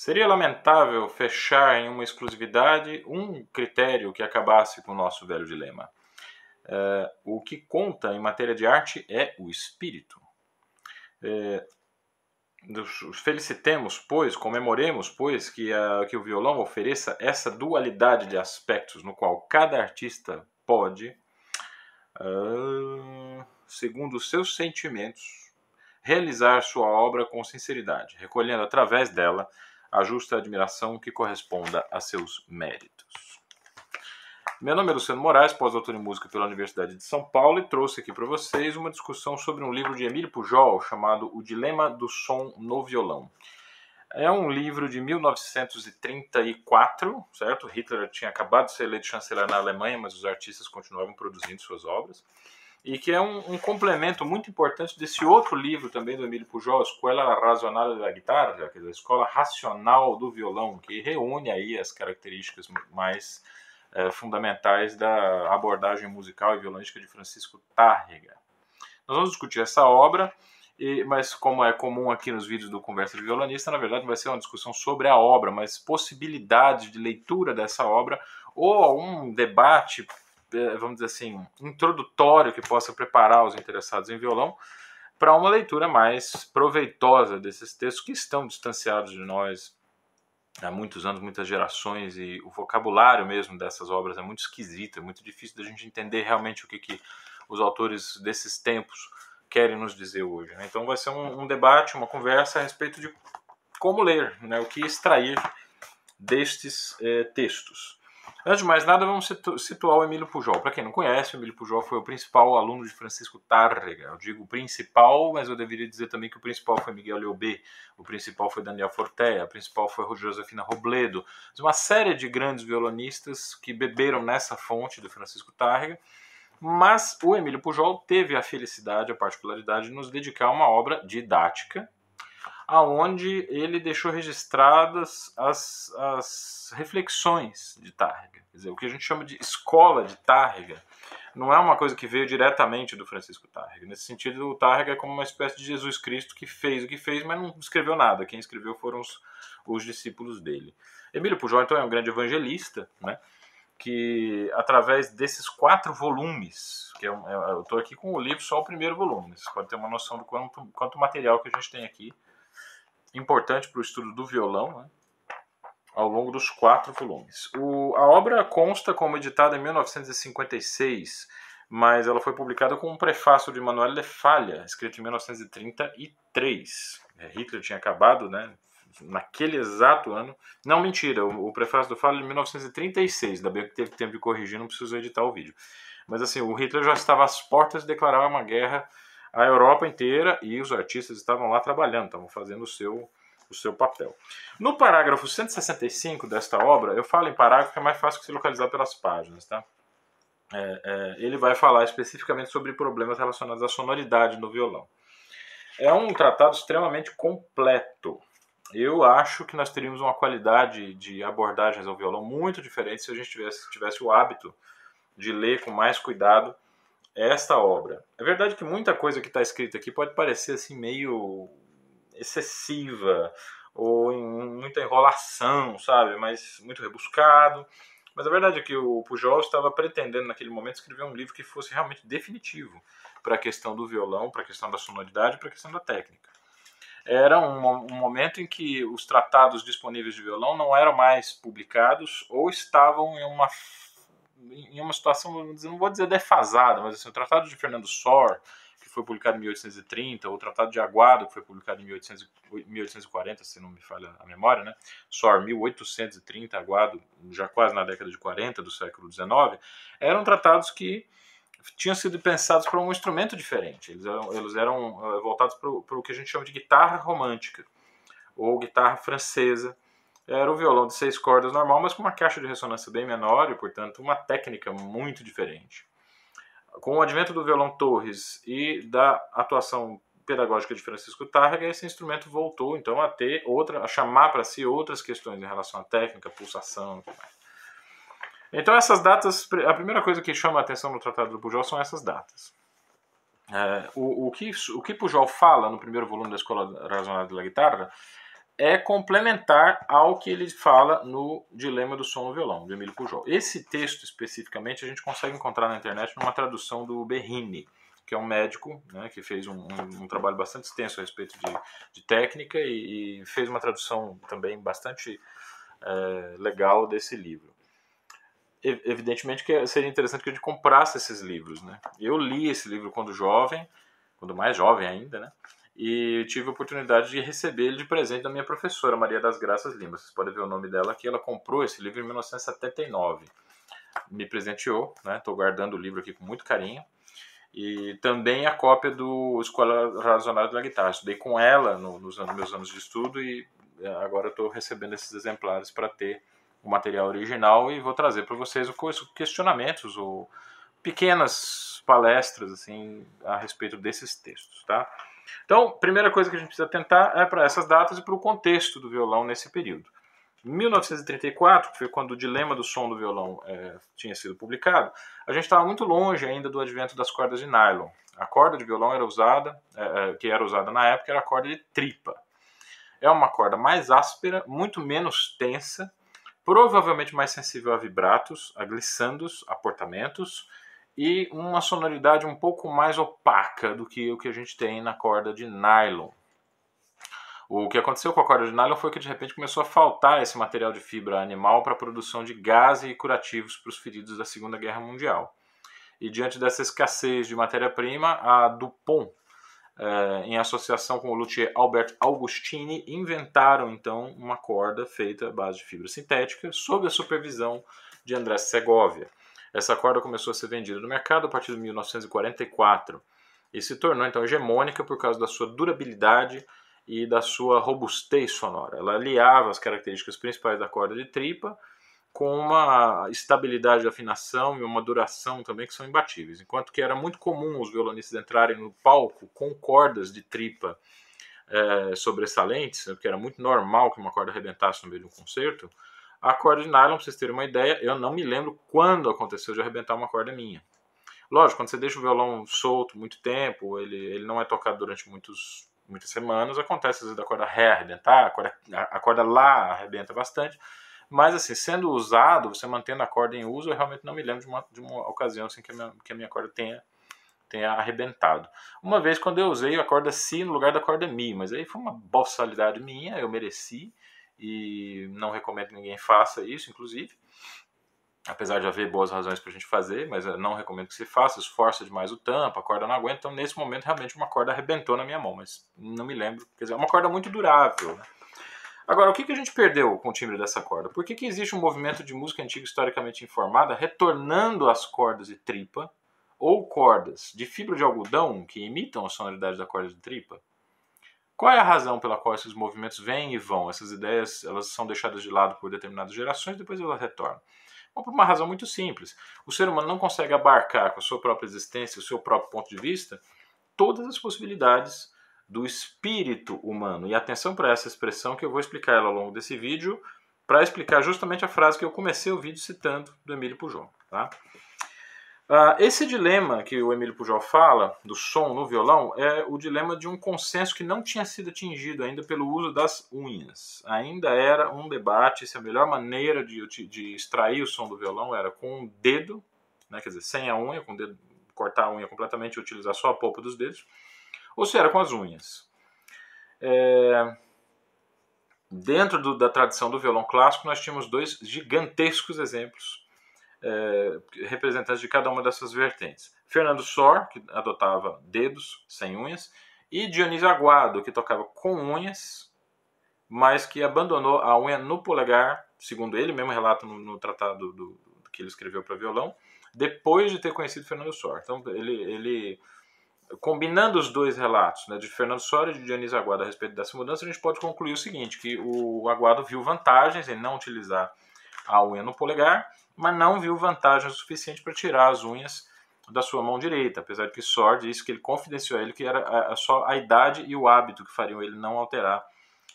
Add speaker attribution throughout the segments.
Speaker 1: Seria lamentável fechar em uma exclusividade um critério que acabasse com o nosso velho dilema. Uh, o que conta em matéria de arte é o espírito. Uh, felicitemos, pois, comemoremos, pois, que, a, que o violão ofereça essa dualidade de aspectos no qual cada artista pode, uh, segundo os seus sentimentos, realizar sua obra com sinceridade, recolhendo através dela a justa admiração que corresponda a seus méritos. Meu nome é Luciano Moraes, pós-doutor em música pela Universidade de São Paulo, e trouxe aqui para vocês uma discussão sobre um livro de Emílio Pujol chamado O Dilema do Som no Violão. É um livro de 1934, certo? Hitler tinha acabado de ser eleito chanceler na Alemanha, mas os artistas continuavam produzindo suas obras. E que é um, um complemento muito importante desse outro livro também do Emílio Pujol, Escola Racional da Guitarra, dizer, a Escola Racional do Violão, que reúne aí as características mais é, fundamentais da abordagem musical e violística de Francisco Tárrega. Nós vamos discutir essa obra, e, mas como é comum aqui nos vídeos do Conversa de Violonista, na verdade vai ser uma discussão sobre a obra, mas possibilidades de leitura dessa obra ou um debate, é, vamos dizer assim, introdutório que possa preparar os interessados em violão para uma leitura mais proveitosa desses textos que estão distanciados de nós há muitos anos, muitas gerações, e o vocabulário mesmo dessas obras é muito esquisito, é muito difícil da gente entender realmente o que, que os autores desses tempos querem nos dizer hoje. Né? Então vai ser um, um, debate, uma conversa a respeito de como ler, né? o que extrair destes eh, textos. Antes de mais nada, vamos situar o Emílio Pujol. Para quem não conhece, o Emílio Pujol foi o principal aluno de Francisco Tárrega. Eu digo principal, mas eu deveria dizer também que o principal foi Miguel Leobé, o principal foi Daniel Fortea, o principal foi Josefina Robledo. Uma série de grandes violonistas que beberam nessa fonte do Francisco Tárrega. Mas o Emílio Pujol teve a felicidade, a particularidade de nos dedicar a uma obra didática, aonde ele deixou registradas as, as reflexões de Tárrega. Quer dizer, o que a gente chama de escola de Tárrega não é uma coisa que veio diretamente do Francisco Tárrega. Nesse sentido, o Tárrega é como uma espécie de Jesus Cristo que fez o que fez, mas não escreveu nada. Quem escreveu foram os, os discípulos dele. Emílio Pujol, então, é um grande evangelista, né? que através desses quatro volumes, que eu estou aqui com o livro só o primeiro volume, vocês podem ter uma noção do quanto, quanto material que a gente tem aqui, importante para o estudo do violão, né? ao longo dos quatro volumes. O, a obra consta como editada em 1956, mas ela foi publicada com um prefácio de Manuel de Falha, escrito em 1933. É, Hitler tinha acabado, né, naquele exato ano. Não, mentira, o, o prefácio do Falha é de 1936, ainda bem que teve tempo de corrigir, não precisou editar o vídeo. Mas assim, o Hitler já estava às portas de declarar uma guerra a Europa inteira e os artistas estavam lá trabalhando, estavam fazendo o seu, o seu papel. No parágrafo 165 desta obra, eu falo em parágrafo que é mais fácil que se localizar pelas páginas, tá? É, é, ele vai falar especificamente sobre problemas relacionados à sonoridade no violão. É um tratado extremamente completo. Eu acho que nós teríamos uma qualidade de abordagens ao violão muito diferente se a gente tivesse, tivesse o hábito de ler com mais cuidado esta obra. É verdade que muita coisa que está escrita aqui pode parecer assim meio excessiva ou em muita enrolação, sabe? Mas muito rebuscado. Mas a verdade é que o Pujol estava pretendendo naquele momento escrever um livro que fosse realmente definitivo para a questão do violão, para a questão da sonoridade, para a questão da técnica. Era um, um, momento em que os tratados disponíveis de violão não eram mais publicados ou estavam em uma em uma situação, não vou dizer defasada, mas assim, o Tratado de Fernando Sor, que foi publicado em 1830, ou o Tratado de Aguado, que foi publicado em 1840, se não me falha a memória, né? Sor 1830, Aguado já quase na década de 40 do século XIX, eram tratados que tinham sido pensados para um instrumento diferente. Eles eram, eles eram eh, voltados para o que a gente chama de guitarra romântica, ou guitarra francesa, era o violão de seis cordas normal, mas com uma caixa de ressonância bem menor e, portanto, uma técnica muito diferente. Com o advento do violão Torres e da atuação pedagógica de Francisco Tárrega, esse instrumento voltou então a ter outra, a chamar para si outras questões em relação à técnica, pulsação tudo mais. Então essas datas, a primeira coisa que chama a atenção no Tratado do Pujol são essas datas. É, o, o, que, o que Pujol fala no primeiro volume da Escola Razonada da Guitarra é complementar ao que ele fala no Dilema do Som no Violão, do Emílio Pujol. Esse texto, especificamente, a gente consegue encontrar na internet numa tradução do Berrini, que é um médico né, que fez um, um, um, trabalho bastante extenso a respeito de, de técnica e, e, fez uma tradução também bastante é, legal desse livro. Evidentemente que seria interessante que a gente comprasse esses livros. Né? Eu li esse livro quando jovem, quando mais jovem ainda, né? E tive a oportunidade de receber ele de presente da minha professora, Maria das Graças Lima. Vocês podem ver o nome dela aqui. Ela comprou esse livro em 1979. Me presenteou, estou né? guardando o livro aqui com muito carinho. E também a cópia do Escola Razonável da Guitarra. Estudei com ela no, nos meus anos de estudo e é, agora estou recebendo esses exemplares para ter o material original e vou trazer para vocês os questionamentos ou pequenas palestras assim a respeito desses textos, tá? Então, primeira coisa que a gente precisa tentar é para essas datas e para o contexto do violão nesse período. 1934, que foi quando o Dilema do Som do Violão é, tinha sido publicado, a gente estava muito longe ainda do advento das cordas de nylon. A corda de violão era usada, é, é, que era usada na época, era a corda de tripa. É uma corda mais áspera, muito menos tensa, provavelmente mais sensível a vibratos, a glissandos, a portamentos, e uma sonoridade um pouco mais opaca do que o que a gente tem na corda de nylon. O que aconteceu com a corda de nylon foi que de repente começou a faltar esse material de fibra animal para a produção de gás e curativos para os feridos da Segunda Guerra Mundial. E diante dessa escassez de matéria-prima, a Dupont, eh, em associação com o luthier Albert Augustini, inventaram então uma corda feita à base de fibra sintética, sob a supervisão de André Segovia. Essa corda começou a ser vendida no mercado a partir de 1944 e se tornou então hegemônica por causa da sua durabilidade e da sua robustez sonora. Ela aliava as características principais da corda de tripa com uma estabilidade de afinação e uma duração também que são imbatíveis. Enquanto que era muito comum os violonistas entrarem no palco com cordas de tripa é, sobressalentes, né, porque era muito normal que uma corda arrebentasse no meio de um concerto, a corda de nylon, para vocês terem uma ideia, eu não me lembro quando aconteceu de arrebentar uma corda minha. Lógico, quando você deixa o violão solto muito tempo, ele, ele não é tocado durante muitos, muitas semanas, acontece às vezes da corda ré arrebentar, a corda, a corda lá arrebenta bastante, mas assim, sendo usado, você mantendo a corda em uso, eu realmente não me lembro de uma, de uma ocasião assim, que, a minha, que a minha corda tenha, tenha arrebentado. Uma vez quando eu usei a corda Si no lugar da corda Mi, mas aí foi uma bossalidade minha, eu mereci, e não recomendo que ninguém faça isso, inclusive. Apesar de haver boas razões para a gente fazer, mas não recomendo que se faça, esforça demais o tampo, a corda não aguenta. Então, nesse momento, realmente uma corda arrebentou na minha mão, mas não me lembro. Quer dizer, é uma corda muito durável. Né? Agora, o que, que a gente perdeu com o timbre dessa corda? Por que, que existe um movimento de música antiga historicamente informada retornando às cordas de tripa ou cordas de fibra de algodão que imitam a sonoridade da corda de tripa? Qual é a razão pela qual esses movimentos vêm e vão? Essas ideias elas são deixadas de lado por determinadas gerações, depois elas retornam. Bom, por uma razão muito simples. O ser humano não consegue abarcar com a sua própria existência, o seu próprio ponto de vista, todas as possibilidades do espírito humano. E atenção para essa expressão que eu vou explicar ela ao longo desse vídeo, para explicar justamente a frase que eu comecei o vídeo citando do Emílio Pujol. Tá? Uh, esse dilema que o Emílio Pujol fala, do som no violão, é o dilema de um consenso que não tinha sido atingido ainda pelo uso das unhas. Ainda era um debate se a melhor maneira de, de extrair o som do violão era com o dedo, né, quer dizer, sem a unha, com o dedo, cortar a unha completamente e utilizar só a polpa dos dedos, ou se era com as unhas. É... Dentro do, da tradição do violão clássico, nós tínhamos dois gigantescos exemplos é, representantes de cada uma dessas vertentes. Fernando Sor, que adotava dedos sem unhas, e Dionísio Aguado, que tocava com unhas, mas que abandonou a unha no polegar, segundo ele mesmo relata no, no tratado do, do, que ele escreveu para violão, depois de ter conhecido Fernando Sor. Então, ele, ele combinando os dois relatos, né, de Fernando Sor e de Dionísio Aguado a respeito dessa mudança, a gente pode concluir o seguinte, que o Aguado viu vantagens em não utilizar a unha no polegar, mas não viu vantagem suficiente para tirar as unhas da sua mão direita, apesar de que Sor disse que ele confidenciou a ele que era só a idade e o hábito que fariam ele não alterar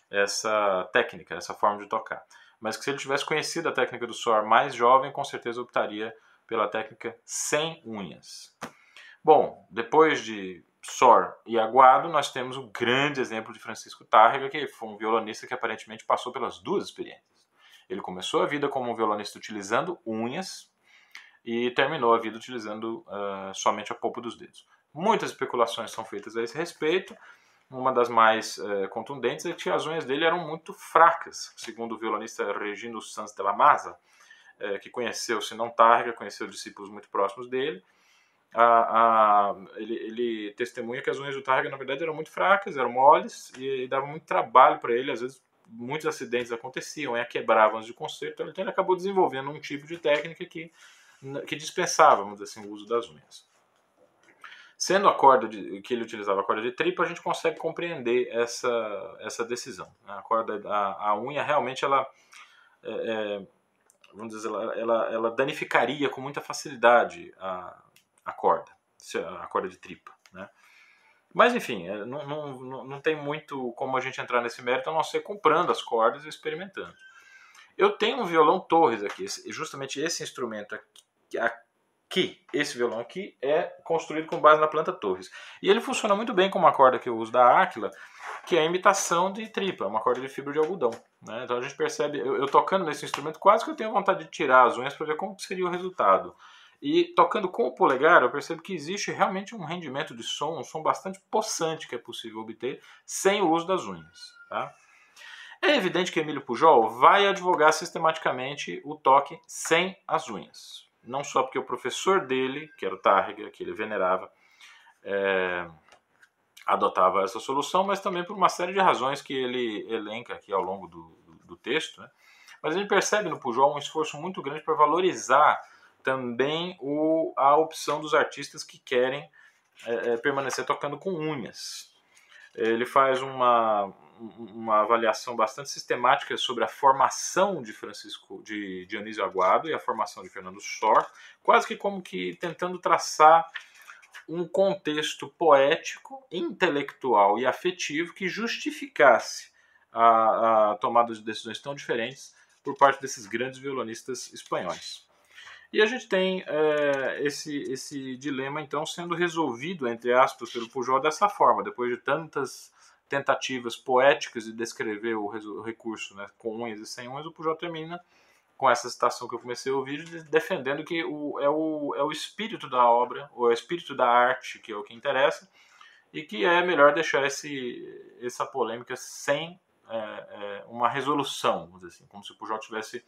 Speaker 1: essa técnica, essa forma de tocar. Mas que se ele tivesse conhecido a técnica do Sor mais jovem, com certeza optaria pela técnica sem unhas. Bom, depois de Sor e Aguado, nós temos o grande exemplo de Francisco Tárrega, que foi um violonista que aparentemente passou pelas duas experiências. Ele começou a vida como um violonista utilizando unhas e terminou a vida utilizando uh, somente a polpa dos dedos. Muitas especulações são feitas a esse respeito. Uma das mais uh, contundentes é que as unhas dele eram muito fracas, segundo o violonista Regino Sanz de la Maza, uh, que conheceu Sinon Targa, conheceu discípulos muito próximos dele. Ele, ele, testemunha que as unhas do Targa, na verdade, eram muito fracas, eram moles e, e dava muito trabalho para ele. Às vezes, muitos acidentes aconteciam, é, quebravam de conserto. Então, ele acabou desenvolvendo um tipo de técnica que que dispensava, assim, o uso das unhas. Sendo a corda de, que ele utilizava a corda de tripa, a gente consegue compreender essa, essa decisão. Né? A corda, a, a unha realmente ela, é, é, vamos dizer, ela, ela, ela, danificaria com muita facilidade a, a corda, a corda de tripa? Mas enfim, é, não, não, não tem muito como a gente entrar nesse mérito a não ser comprando as cordas e experimentando. Eu tenho um violão Torres aqui, justamente esse instrumento aqui, aqui, esse violão aqui, é construído com base na planta Torres. E ele funciona muito bem com uma corda que eu uso da Aquila, que é a imitação de tripa, uma corda de fibra de algodão. Né? Então a gente percebe, eu, eu, tocando nesse instrumento, quase que eu tenho vontade de tirar as unhas para ver como seria o resultado. E tocando com o polegar, eu percebo que existe realmente um rendimento de som, um som bastante possante que é possível obter sem o uso das unhas. Tá? É evidente que Emílio Pujol vai advogar sistematicamente o toque sem as unhas não só porque o professor dele, que era o Tárrega, que ele venerava, é, adotava essa solução, mas também por uma série de razões que ele elenca aqui ao longo do, do, texto. Né? Mas ele percebe no Pujol um esforço muito grande para valorizar também o, a opção dos artistas que querem é, é, permanecer tocando com unhas. Ele faz uma, uma avaliação bastante sistemática sobre a formação de Francisco de Dionísio Aguado e a formação de Fernando Sor, quase que como que tentando traçar um contexto poético, intelectual e afetivo que justificasse a, a tomada de decisões tão diferentes por parte desses grandes violonistas espanhóis. E a gente tem é, esse, esse dilema, então, sendo resolvido, entre aspas, pelo Pujol dessa forma, depois de tantas tentativas poéticas de descrever o recurso né, com unhas e sem unhas, o Pujol termina com essa citação que eu comecei a ouvir, defendendo que o, é, o, é o espírito da obra, ou é o espírito da arte que é o que interessa, e que é melhor deixar esse, essa polêmica sem é, é, uma resolução, vamos dizer assim, como se o Pujol tivesse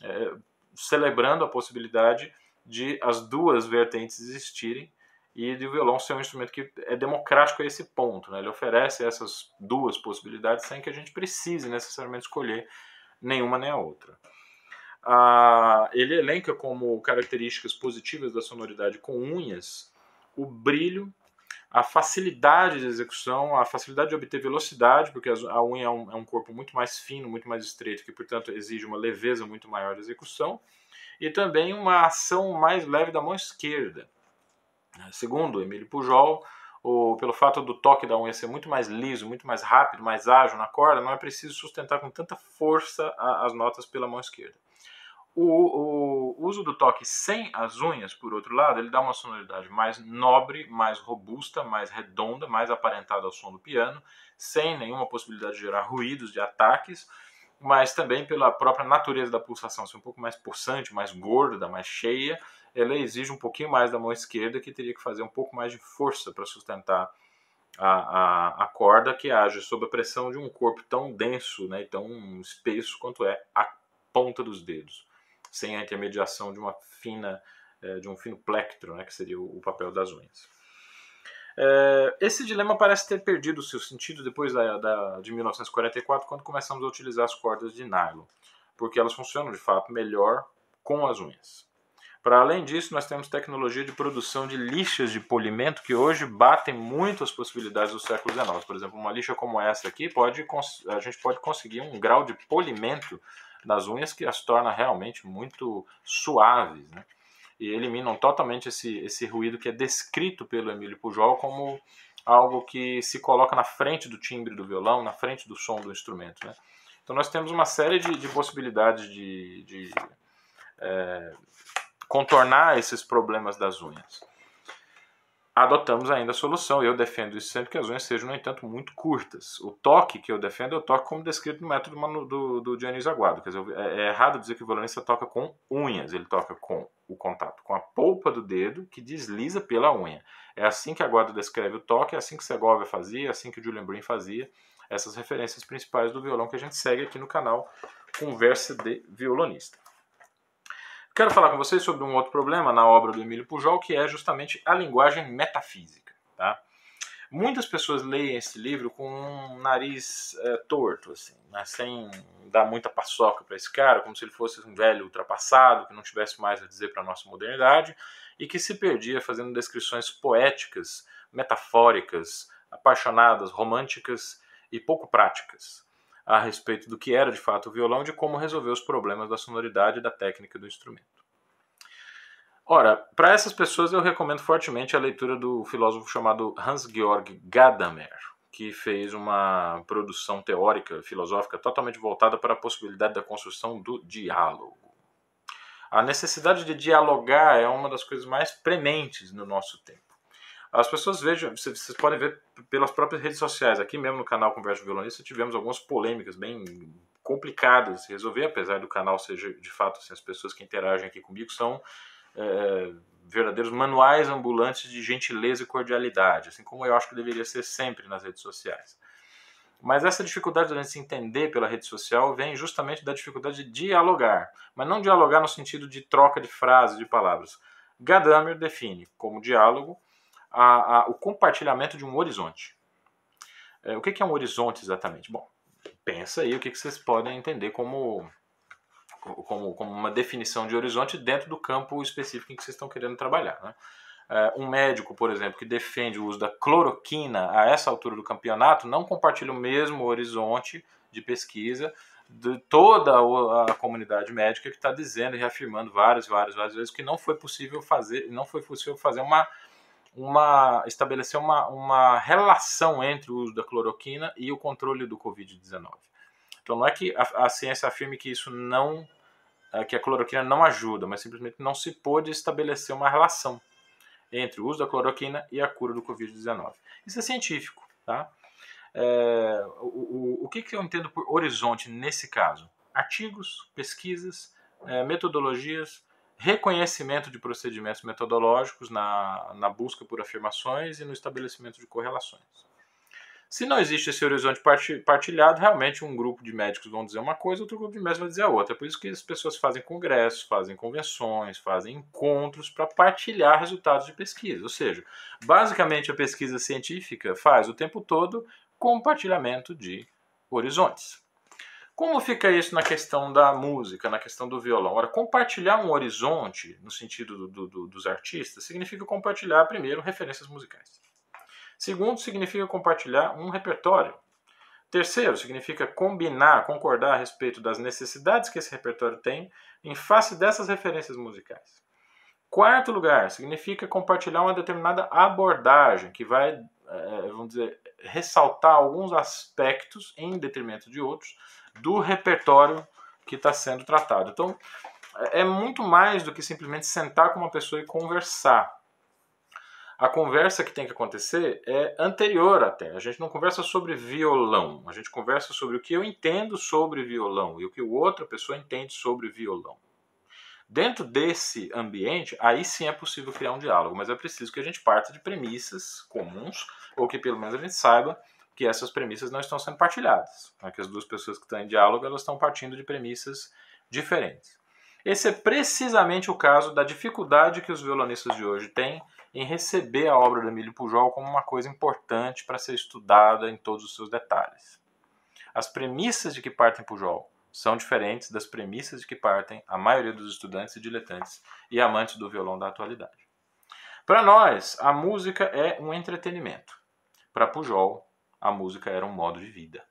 Speaker 1: é, celebrando a possibilidade de as duas vertentes existirem e de o violão ser um instrumento que é democrático a esse ponto. Né? Ele oferece essas duas possibilidades sem que a gente precise necessariamente escolher nenhuma nem a outra. Ah, ele elenca como características positivas da sonoridade com unhas o brilho, a facilidade de execução, a facilidade de obter velocidade, porque a unha é um, é um corpo muito mais fino, muito mais estreito, que portanto exige uma leveza muito maior de execução, e também uma ação mais leve da mão esquerda. Segundo Emílio Pujol, o, pelo fato do toque da unha ser muito mais liso, muito mais rápido, mais ágil na corda, não é preciso sustentar com tanta força a, as notas pela mão esquerda. O, o, uso do toque sem as unhas, por outro lado, ele dá uma sonoridade mais nobre, mais robusta, mais redonda, mais aparentada ao som do piano, sem nenhuma possibilidade de gerar ruídos, de ataques, mas também pela própria natureza da pulsação ser um pouco mais pulsante, mais gorda, mais cheia, ela exige um pouquinho mais da mão esquerda, que teria que fazer um pouco mais de força para sustentar a, a, a, corda que age sob a pressão de um corpo tão denso né, e tão espesso quanto é a ponta dos dedos, sem a intermediação de uma fina, é, de um fino plectro, né, que seria o, papel das unhas. É, esse dilema parece ter perdido seu sentido depois da, da, de 1944, quando começamos a utilizar as cordas de nylon, porque elas funcionam de fato melhor com as unhas. Para além disso, nós temos tecnologia de produção de lixas de polimento que hoje batem muito as possibilidades do século XIX. Por exemplo, uma lixa como essa aqui, pode, a gente pode conseguir um grau de polimento nas unhas que as torna realmente muito suaves. Né? E eliminam totalmente esse, esse ruído que é descrito pelo Emílio Pujol como algo que se coloca na frente do timbre do violão, na frente do som do instrumento. Né? Então nós temos uma série de, de possibilidades de, de é, contornar esses problemas das unhas. Adotamos ainda a solução, eu defendo isso sempre que as unhas sejam, no entanto, muito curtas. O toque que eu defendo é o toque como descrito no método do, do Dionísio Aguado. Quer dizer, é, é errado dizer que o violonista toca com unhas, ele toca com o contato com a polpa do dedo que desliza pela unha. É assim que Aguado descreve o toque, é assim que Segovia fazia, é assim que Julian Brin fazia. Essas referências principais do violão que a gente segue aqui no canal Conversa de Violonista. Quero falar com vocês sobre um outro problema na obra do Emílio Pujol, que é justamente a linguagem metafísica. Tá? Muitas pessoas leem esse livro com um nariz é, torto, assim, né? sem dar muita paçoca para esse cara, como se ele fosse um velho ultrapassado, que não tivesse mais a dizer para a nossa modernidade, e que se perdia fazendo descrições poéticas, metafóricas, apaixonadas, românticas e pouco práticas a respeito do que era de fato o violão e de como resolver os problemas da sonoridade e da técnica do instrumento. Ora, para essas pessoas eu recomendo fortemente a leitura do filósofo chamado Hans-Georg Gadamer, que fez uma produção teórica, filosófica totalmente voltada para a possibilidade da construção do diálogo. A necessidade de dialogar é uma das coisas mais prementes no nosso tempo. As pessoas vejam, vocês podem ver pelas próprias redes sociais, aqui mesmo no canal Conversa Violonista, tivemos algumas polêmicas bem complicadas de resolver, apesar do canal seja de fato assim, as pessoas que interagem aqui comigo são é, verdadeiros manuais ambulantes de gentileza e cordialidade, assim como eu acho que deveria ser sempre nas redes sociais. Mas essa dificuldade de se entender pela rede social vem justamente da dificuldade de dialogar, mas não dialogar no sentido de troca de frases, de palavras. Gadamer define como diálogo a, a, o compartilhamento de um horizonte. É, o que, que é um horizonte exatamente? Bom, pensa aí o que, que vocês podem entender como, como, como uma definição de horizonte dentro do campo específico em que vocês estão querendo trabalhar. Né? É, um médico, por exemplo, que defende o uso da cloroquina a essa altura do campeonato não compartilha o mesmo horizonte de pesquisa de toda a comunidade médica que está dizendo e reafirmando várias, várias, várias vezes que não foi possível fazer, não foi possível fazer uma uma, estabelecer uma, uma relação entre o uso da cloroquina e o controle do Covid-19. Então não é que a, a, ciência afirme que isso não, é, que a cloroquina não ajuda, mas simplesmente não se pôde estabelecer uma relação entre o uso da cloroquina e a cura do Covid-19. Isso é científico, tá? É, o, o, o que, que eu entendo por horizonte nesse caso? Artigos, pesquisas, é, metodologias, reconhecimento de procedimentos metodológicos na, na busca por afirmações e no estabelecimento de correlações. Se não existe esse horizonte partilhado, realmente um grupo de médicos vão dizer uma coisa, outro grupo de médicos vai dizer a outra. É por isso que as pessoas fazem congressos, fazem convenções, fazem encontros para partilhar resultados de pesquisa. Ou seja, basicamente a pesquisa científica faz o tempo todo compartilhamento de horizontes. Como fica isso na questão da música, na questão do violão? Ora, compartilhar um horizonte, no sentido do, do, dos artistas, significa compartilhar, primeiro, referências musicais. Segundo, significa compartilhar um repertório. Terceiro, significa combinar, concordar a respeito das necessidades que esse repertório tem em face dessas referências musicais. Quarto lugar, significa compartilhar uma determinada abordagem que vai, eh, vamos dizer, ressaltar alguns aspectos em detrimento de outros do repertório que está sendo tratado. Então, é muito mais do que simplesmente sentar com uma pessoa e conversar. A conversa que tem que acontecer é anterior até. A gente não conversa sobre violão, a gente conversa sobre o que eu entendo sobre violão e o que outra pessoa entende sobre violão. Dentro desse ambiente, aí sim é possível criar um diálogo, mas é preciso que a gente parta de premissas comuns, ou que pelo menos a gente saiba que essas premissas não estão sendo partilhadas, né? que as duas pessoas que estão em diálogo elas estão partindo de premissas diferentes. Esse é precisamente o caso da dificuldade que os violonistas de hoje têm em receber a obra do Emílio Pujol como uma coisa importante para ser estudada em todos os seus detalhes. As premissas de que partem Pujol são diferentes das premissas de que partem a maioria dos estudantes e diletantes e amantes do violão da atualidade. Para nós, a música é um entretenimento. Para Pujol, a música era um modo de vida.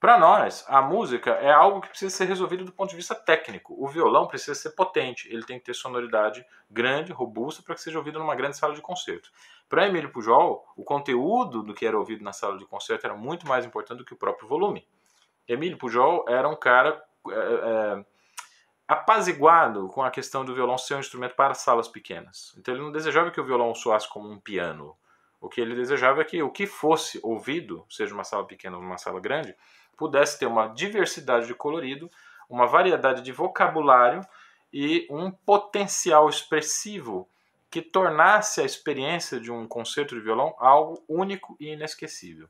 Speaker 1: Para nós, a música é algo que precisa ser resolvido do ponto de vista técnico. O violão precisa ser potente, ele tem que ter sonoridade grande, robusta, para que seja ouvido numa grande sala de concerto. Para Emílio Pujol, o conteúdo do que era ouvido na sala de concerto era muito mais importante do que o próprio volume. Emílio Pujol era um cara é, é, apaziguado com a questão do violão ser um instrumento para salas pequenas. Então ele não desejava que o violão soasse como um piano. O que ele desejava é que o que fosse ouvido, seja uma sala pequena ou uma sala grande, pudesse ter uma diversidade de colorido, uma variedade de vocabulário e um potencial expressivo que tornasse a experiência de um concerto de violão algo único e inesquecível.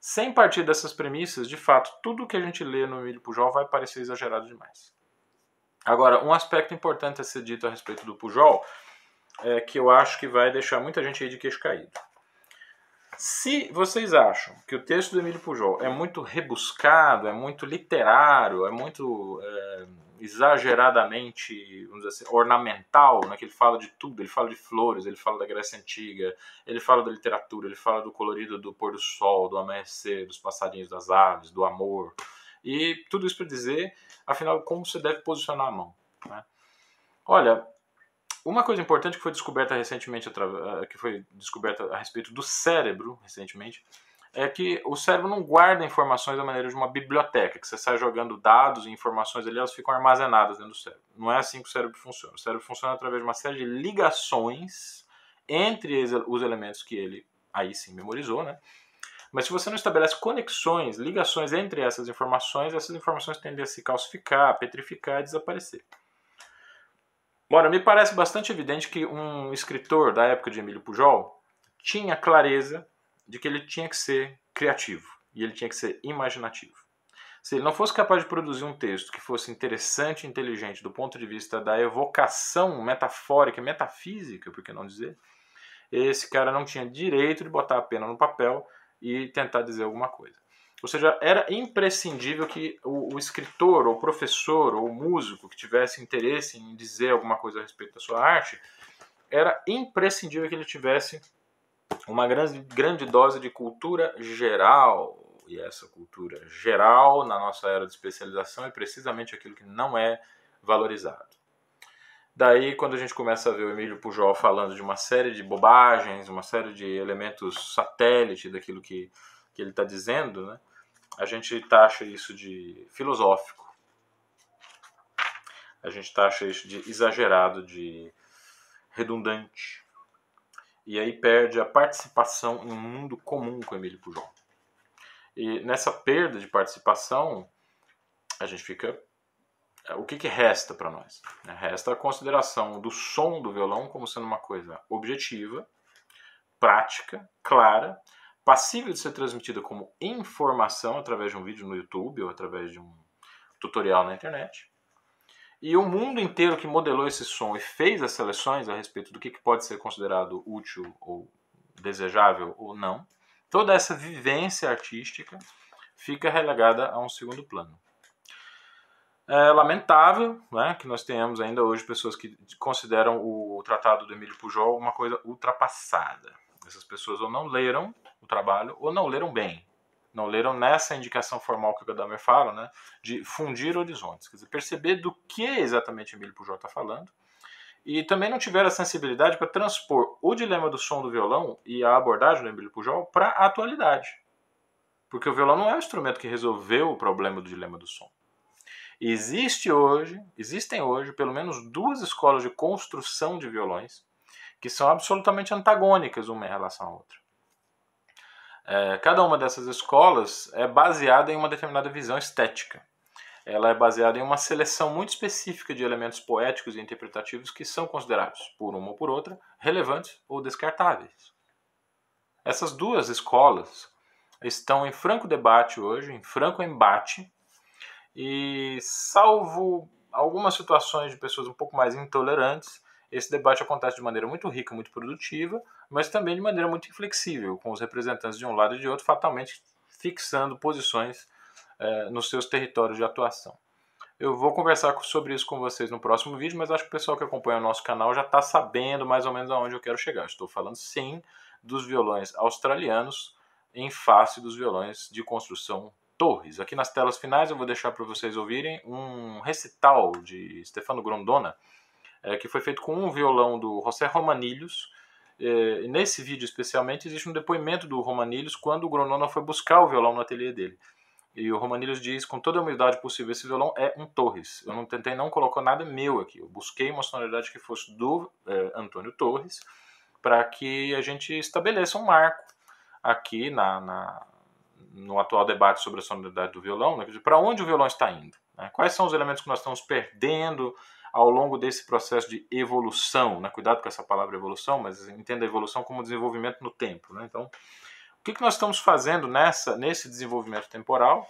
Speaker 1: Sem partir dessas premissas, de fato, tudo que a gente lê no Emílio Pujol vai parecer exagerado demais. Agora, um aspecto importante a ser dito a respeito do Pujol é que eu acho que vai deixar muita gente aí de queixo caído. Se vocês acham que o texto do Emílio Pujol é muito rebuscado, é muito literário, é muito é, exageradamente, vamos dizer assim, ornamental, né, que ele fala de tudo, ele fala de flores, ele fala da Grécia Antiga, ele fala da literatura, ele fala do colorido do pôr do sol, do amanhecer, dos passarinhos, das aves, do amor, e tudo isso para dizer, afinal, como você deve posicionar a mão. Né? Olha, uma coisa importante que foi descoberta recentemente, eh, que foi descoberta a respeito do cérebro recentemente, é que o cérebro não guarda informações da maneira de uma biblioteca, que você sai jogando dados e informações ali, elas ficam armazenadas dentro do cérebro. Não é assim que o cérebro funciona. O cérebro funciona através de uma série de ligações entre os elementos que ele aí sim memorizou, né? Mas se você não estabelece conexões, ligações entre essas informações, essas informações tendem a se calcificar, petrificar e desaparecer. Ora, me parece bastante evidente que um escritor da época de Emílio Pujol tinha clareza de que ele tinha que ser criativo e ele tinha que ser imaginativo. Se ele não fosse capaz de produzir um texto que fosse interessante e inteligente do ponto de vista da evocação metafórica, metafísica, por que não dizer, esse cara não tinha direito de botar a pena no papel e tentar dizer alguma coisa. Ou seja, era imprescindível que o, o, escritor, ou professor, ou músico que tivesse interesse em dizer alguma coisa a respeito da sua arte, era imprescindível que ele tivesse uma grande, grande dose de cultura geral. E essa cultura geral, na nossa era de especialização, é precisamente aquilo que não é valorizado. Daí, quando a gente começa a ver o Emílio Pujol falando de uma série de bobagens, uma série de elementos satélite daquilo que, que ele está dizendo, né, a gente taxa isso de filosófico. A gente taxa isso de exagerado, de redundante e aí perde a participação em um mundo comum com Emílio Pujol. E nessa perda de participação, a gente fica. O que, que resta para nós? Resta a consideração do som do violão como sendo uma coisa objetiva, prática, clara, passível de ser transmitida como informação através de um vídeo no YouTube ou através de um tutorial na internet, e o mundo inteiro que modelou esse som e fez as seleções a respeito do que pode ser considerado útil ou desejável ou não, toda essa vivência artística fica relegada a um segundo plano. É lamentável né, que nós tenhamos ainda hoje pessoas que consideram o tratado do Emílio Pujol uma coisa ultrapassada. Essas pessoas ou não leram trabalho ou não leram bem não leram nessa indicação formal que o Gadamer fala, né, de fundir horizontes, quer dizer, perceber do que exatamente Emílio Pujol está falando, e também não tiveram a sensibilidade para transpor o dilema do som do violão e a abordagem do Emílio Pujol para a atualidade. Porque o violão não é o instrumento que resolveu o problema do dilema do som. Existe hoje, existem hoje pelo menos duas escolas de construção de violões que são absolutamente antagônicas uma em relação à outra. É, cada uma dessas escolas é baseada em uma determinada visão estética. Ela é baseada em uma seleção muito específica de elementos poéticos e interpretativos que são considerados, por uma ou por outra, relevantes ou descartáveis. Essas duas escolas estão em franco debate hoje, em franco embate, e salvo algumas situações de pessoas um pouco mais intolerantes, esse debate acontece de maneira muito rica, muito produtiva, mas também de maneira muito inflexível, com os representantes de um lado e de outro fatalmente fixando posições eh, nos seus territórios de atuação. Eu vou conversar sobre isso com vocês no próximo vídeo, mas acho que o pessoal que acompanha o nosso canal já está sabendo mais ou menos aonde eu quero chegar. Estou falando sim dos violões australianos em face dos violões de construção Torres. Aqui nas telas finais eu vou deixar para vocês ouvirem um recital de Stefano Grondona, é, que foi feito com um violão do José Romanilhos. É, nesse vídeo especialmente existe um depoimento do Romanilhos quando o Gronona foi buscar o violão no ateliê dele. E o Romanilhos diz com toda a humildade possível: esse violão é um Torres. Eu não tentei não colocar nada meu aqui. Eu busquei uma sonoridade que fosse do é, Antônio Torres para que a gente estabeleça um marco aqui na, na, no atual debate sobre a sonoridade do violão, né? para onde o violão está indo. Né? Quais são os elementos que nós estamos perdendo ao longo desse processo de evolução? Né? Cuidado com essa palavra evolução, mas entenda a evolução como desenvolvimento no tempo. Né? Então, o que, que nós estamos fazendo nessa, nesse desenvolvimento temporal?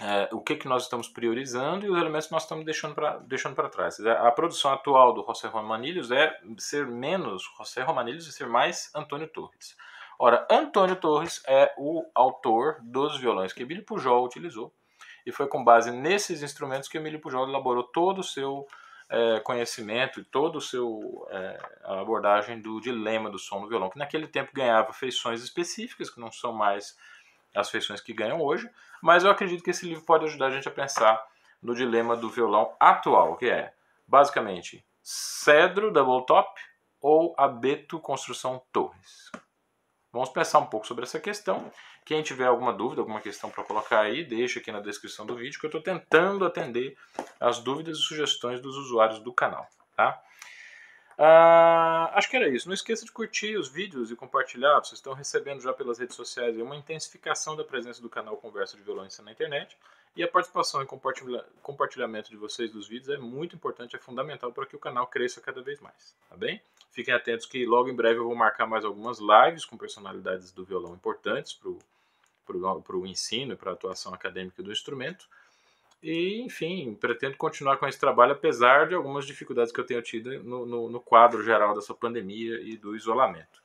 Speaker 1: É, o que, que nós estamos priorizando e os elementos que nós estamos deixando para deixando trás. A produção atual do José Romanilhos é ser menos José Romanilhos e ser mais Antônio Torres. Ora, Antônio Torres é o autor dos violões que Emílio Pujol utilizou e foi com base nesses instrumentos que Emílio Pujol elaborou todo o seu é, conhecimento e todo o seu é, abordagem do dilema do som do violão, que naquele tempo ganhava feições específicas que não são mais as feições que ganham hoje, mas eu acredito que esse livro pode ajudar a gente a pensar no dilema do violão atual, que é basicamente Cedro Double Top ou Abeto Construção Torres. Vamos pensar um pouco sobre essa questão. Quem tiver alguma dúvida, alguma questão para colocar aí, deixa aqui na descrição do vídeo que eu estou tentando atender as dúvidas e sugestões dos usuários do canal. Tá? Ah, acho que era isso. Não esqueça de curtir os vídeos e compartilhar. Vocês estão recebendo já pelas redes sociais uma intensificação da presença do canal Conversa de Violência na internet. E a participação e compartilhamento de vocês dos vídeos é muito importante, é fundamental para que o canal cresça cada vez mais. Tá bem? Fiquem atentos que logo em breve eu vou marcar mais algumas lives com personalidades do violão importantes para o ensino e para a atuação acadêmica do instrumento. E, enfim, pretendo continuar com esse trabalho, apesar de algumas dificuldades que eu tenho tido no, no, no quadro geral dessa pandemia e do isolamento.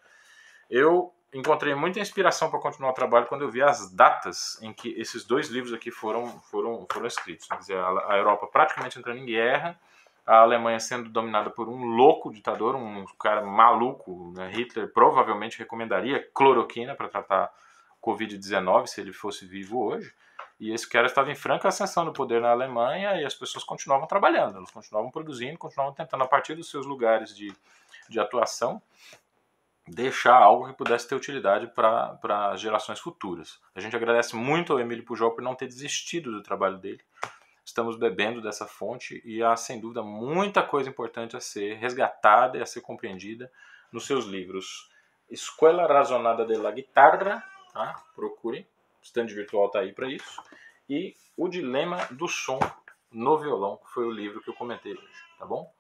Speaker 1: Eu encontrei muita inspiração para continuar o trabalho quando eu vi as datas em que esses dois livros aqui foram, foram, foram escritos. Quer dizer, a Europa praticamente entrando em guerra a Alemanha sendo dominada por um louco ditador, um cara maluco. Né? Hitler provavelmente recomendaria cloroquina para tratar Covid-19 se ele fosse vivo hoje. E esse cara estava em franca ascensão do poder na Alemanha e as pessoas continuavam trabalhando, elas continuavam produzindo, continuavam tentando, a partir dos seus lugares de, de atuação, deixar algo que pudesse ter utilidade para gerações futuras. A gente agradece muito ao Emílio Pujol por não ter desistido do trabalho dele estamos bebendo dessa fonte e há sem dúvida muita coisa importante a ser resgatada e a ser compreendida nos seus livros. Escola Razonada de la Guitarra, tá? procurem, stand virtual está aí para isso, e O Dilema do Som no Violão, que foi o livro que eu comentei hoje, tá bom?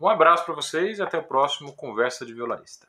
Speaker 1: Um abraço para vocês e até o próximo Conversa de Violonista.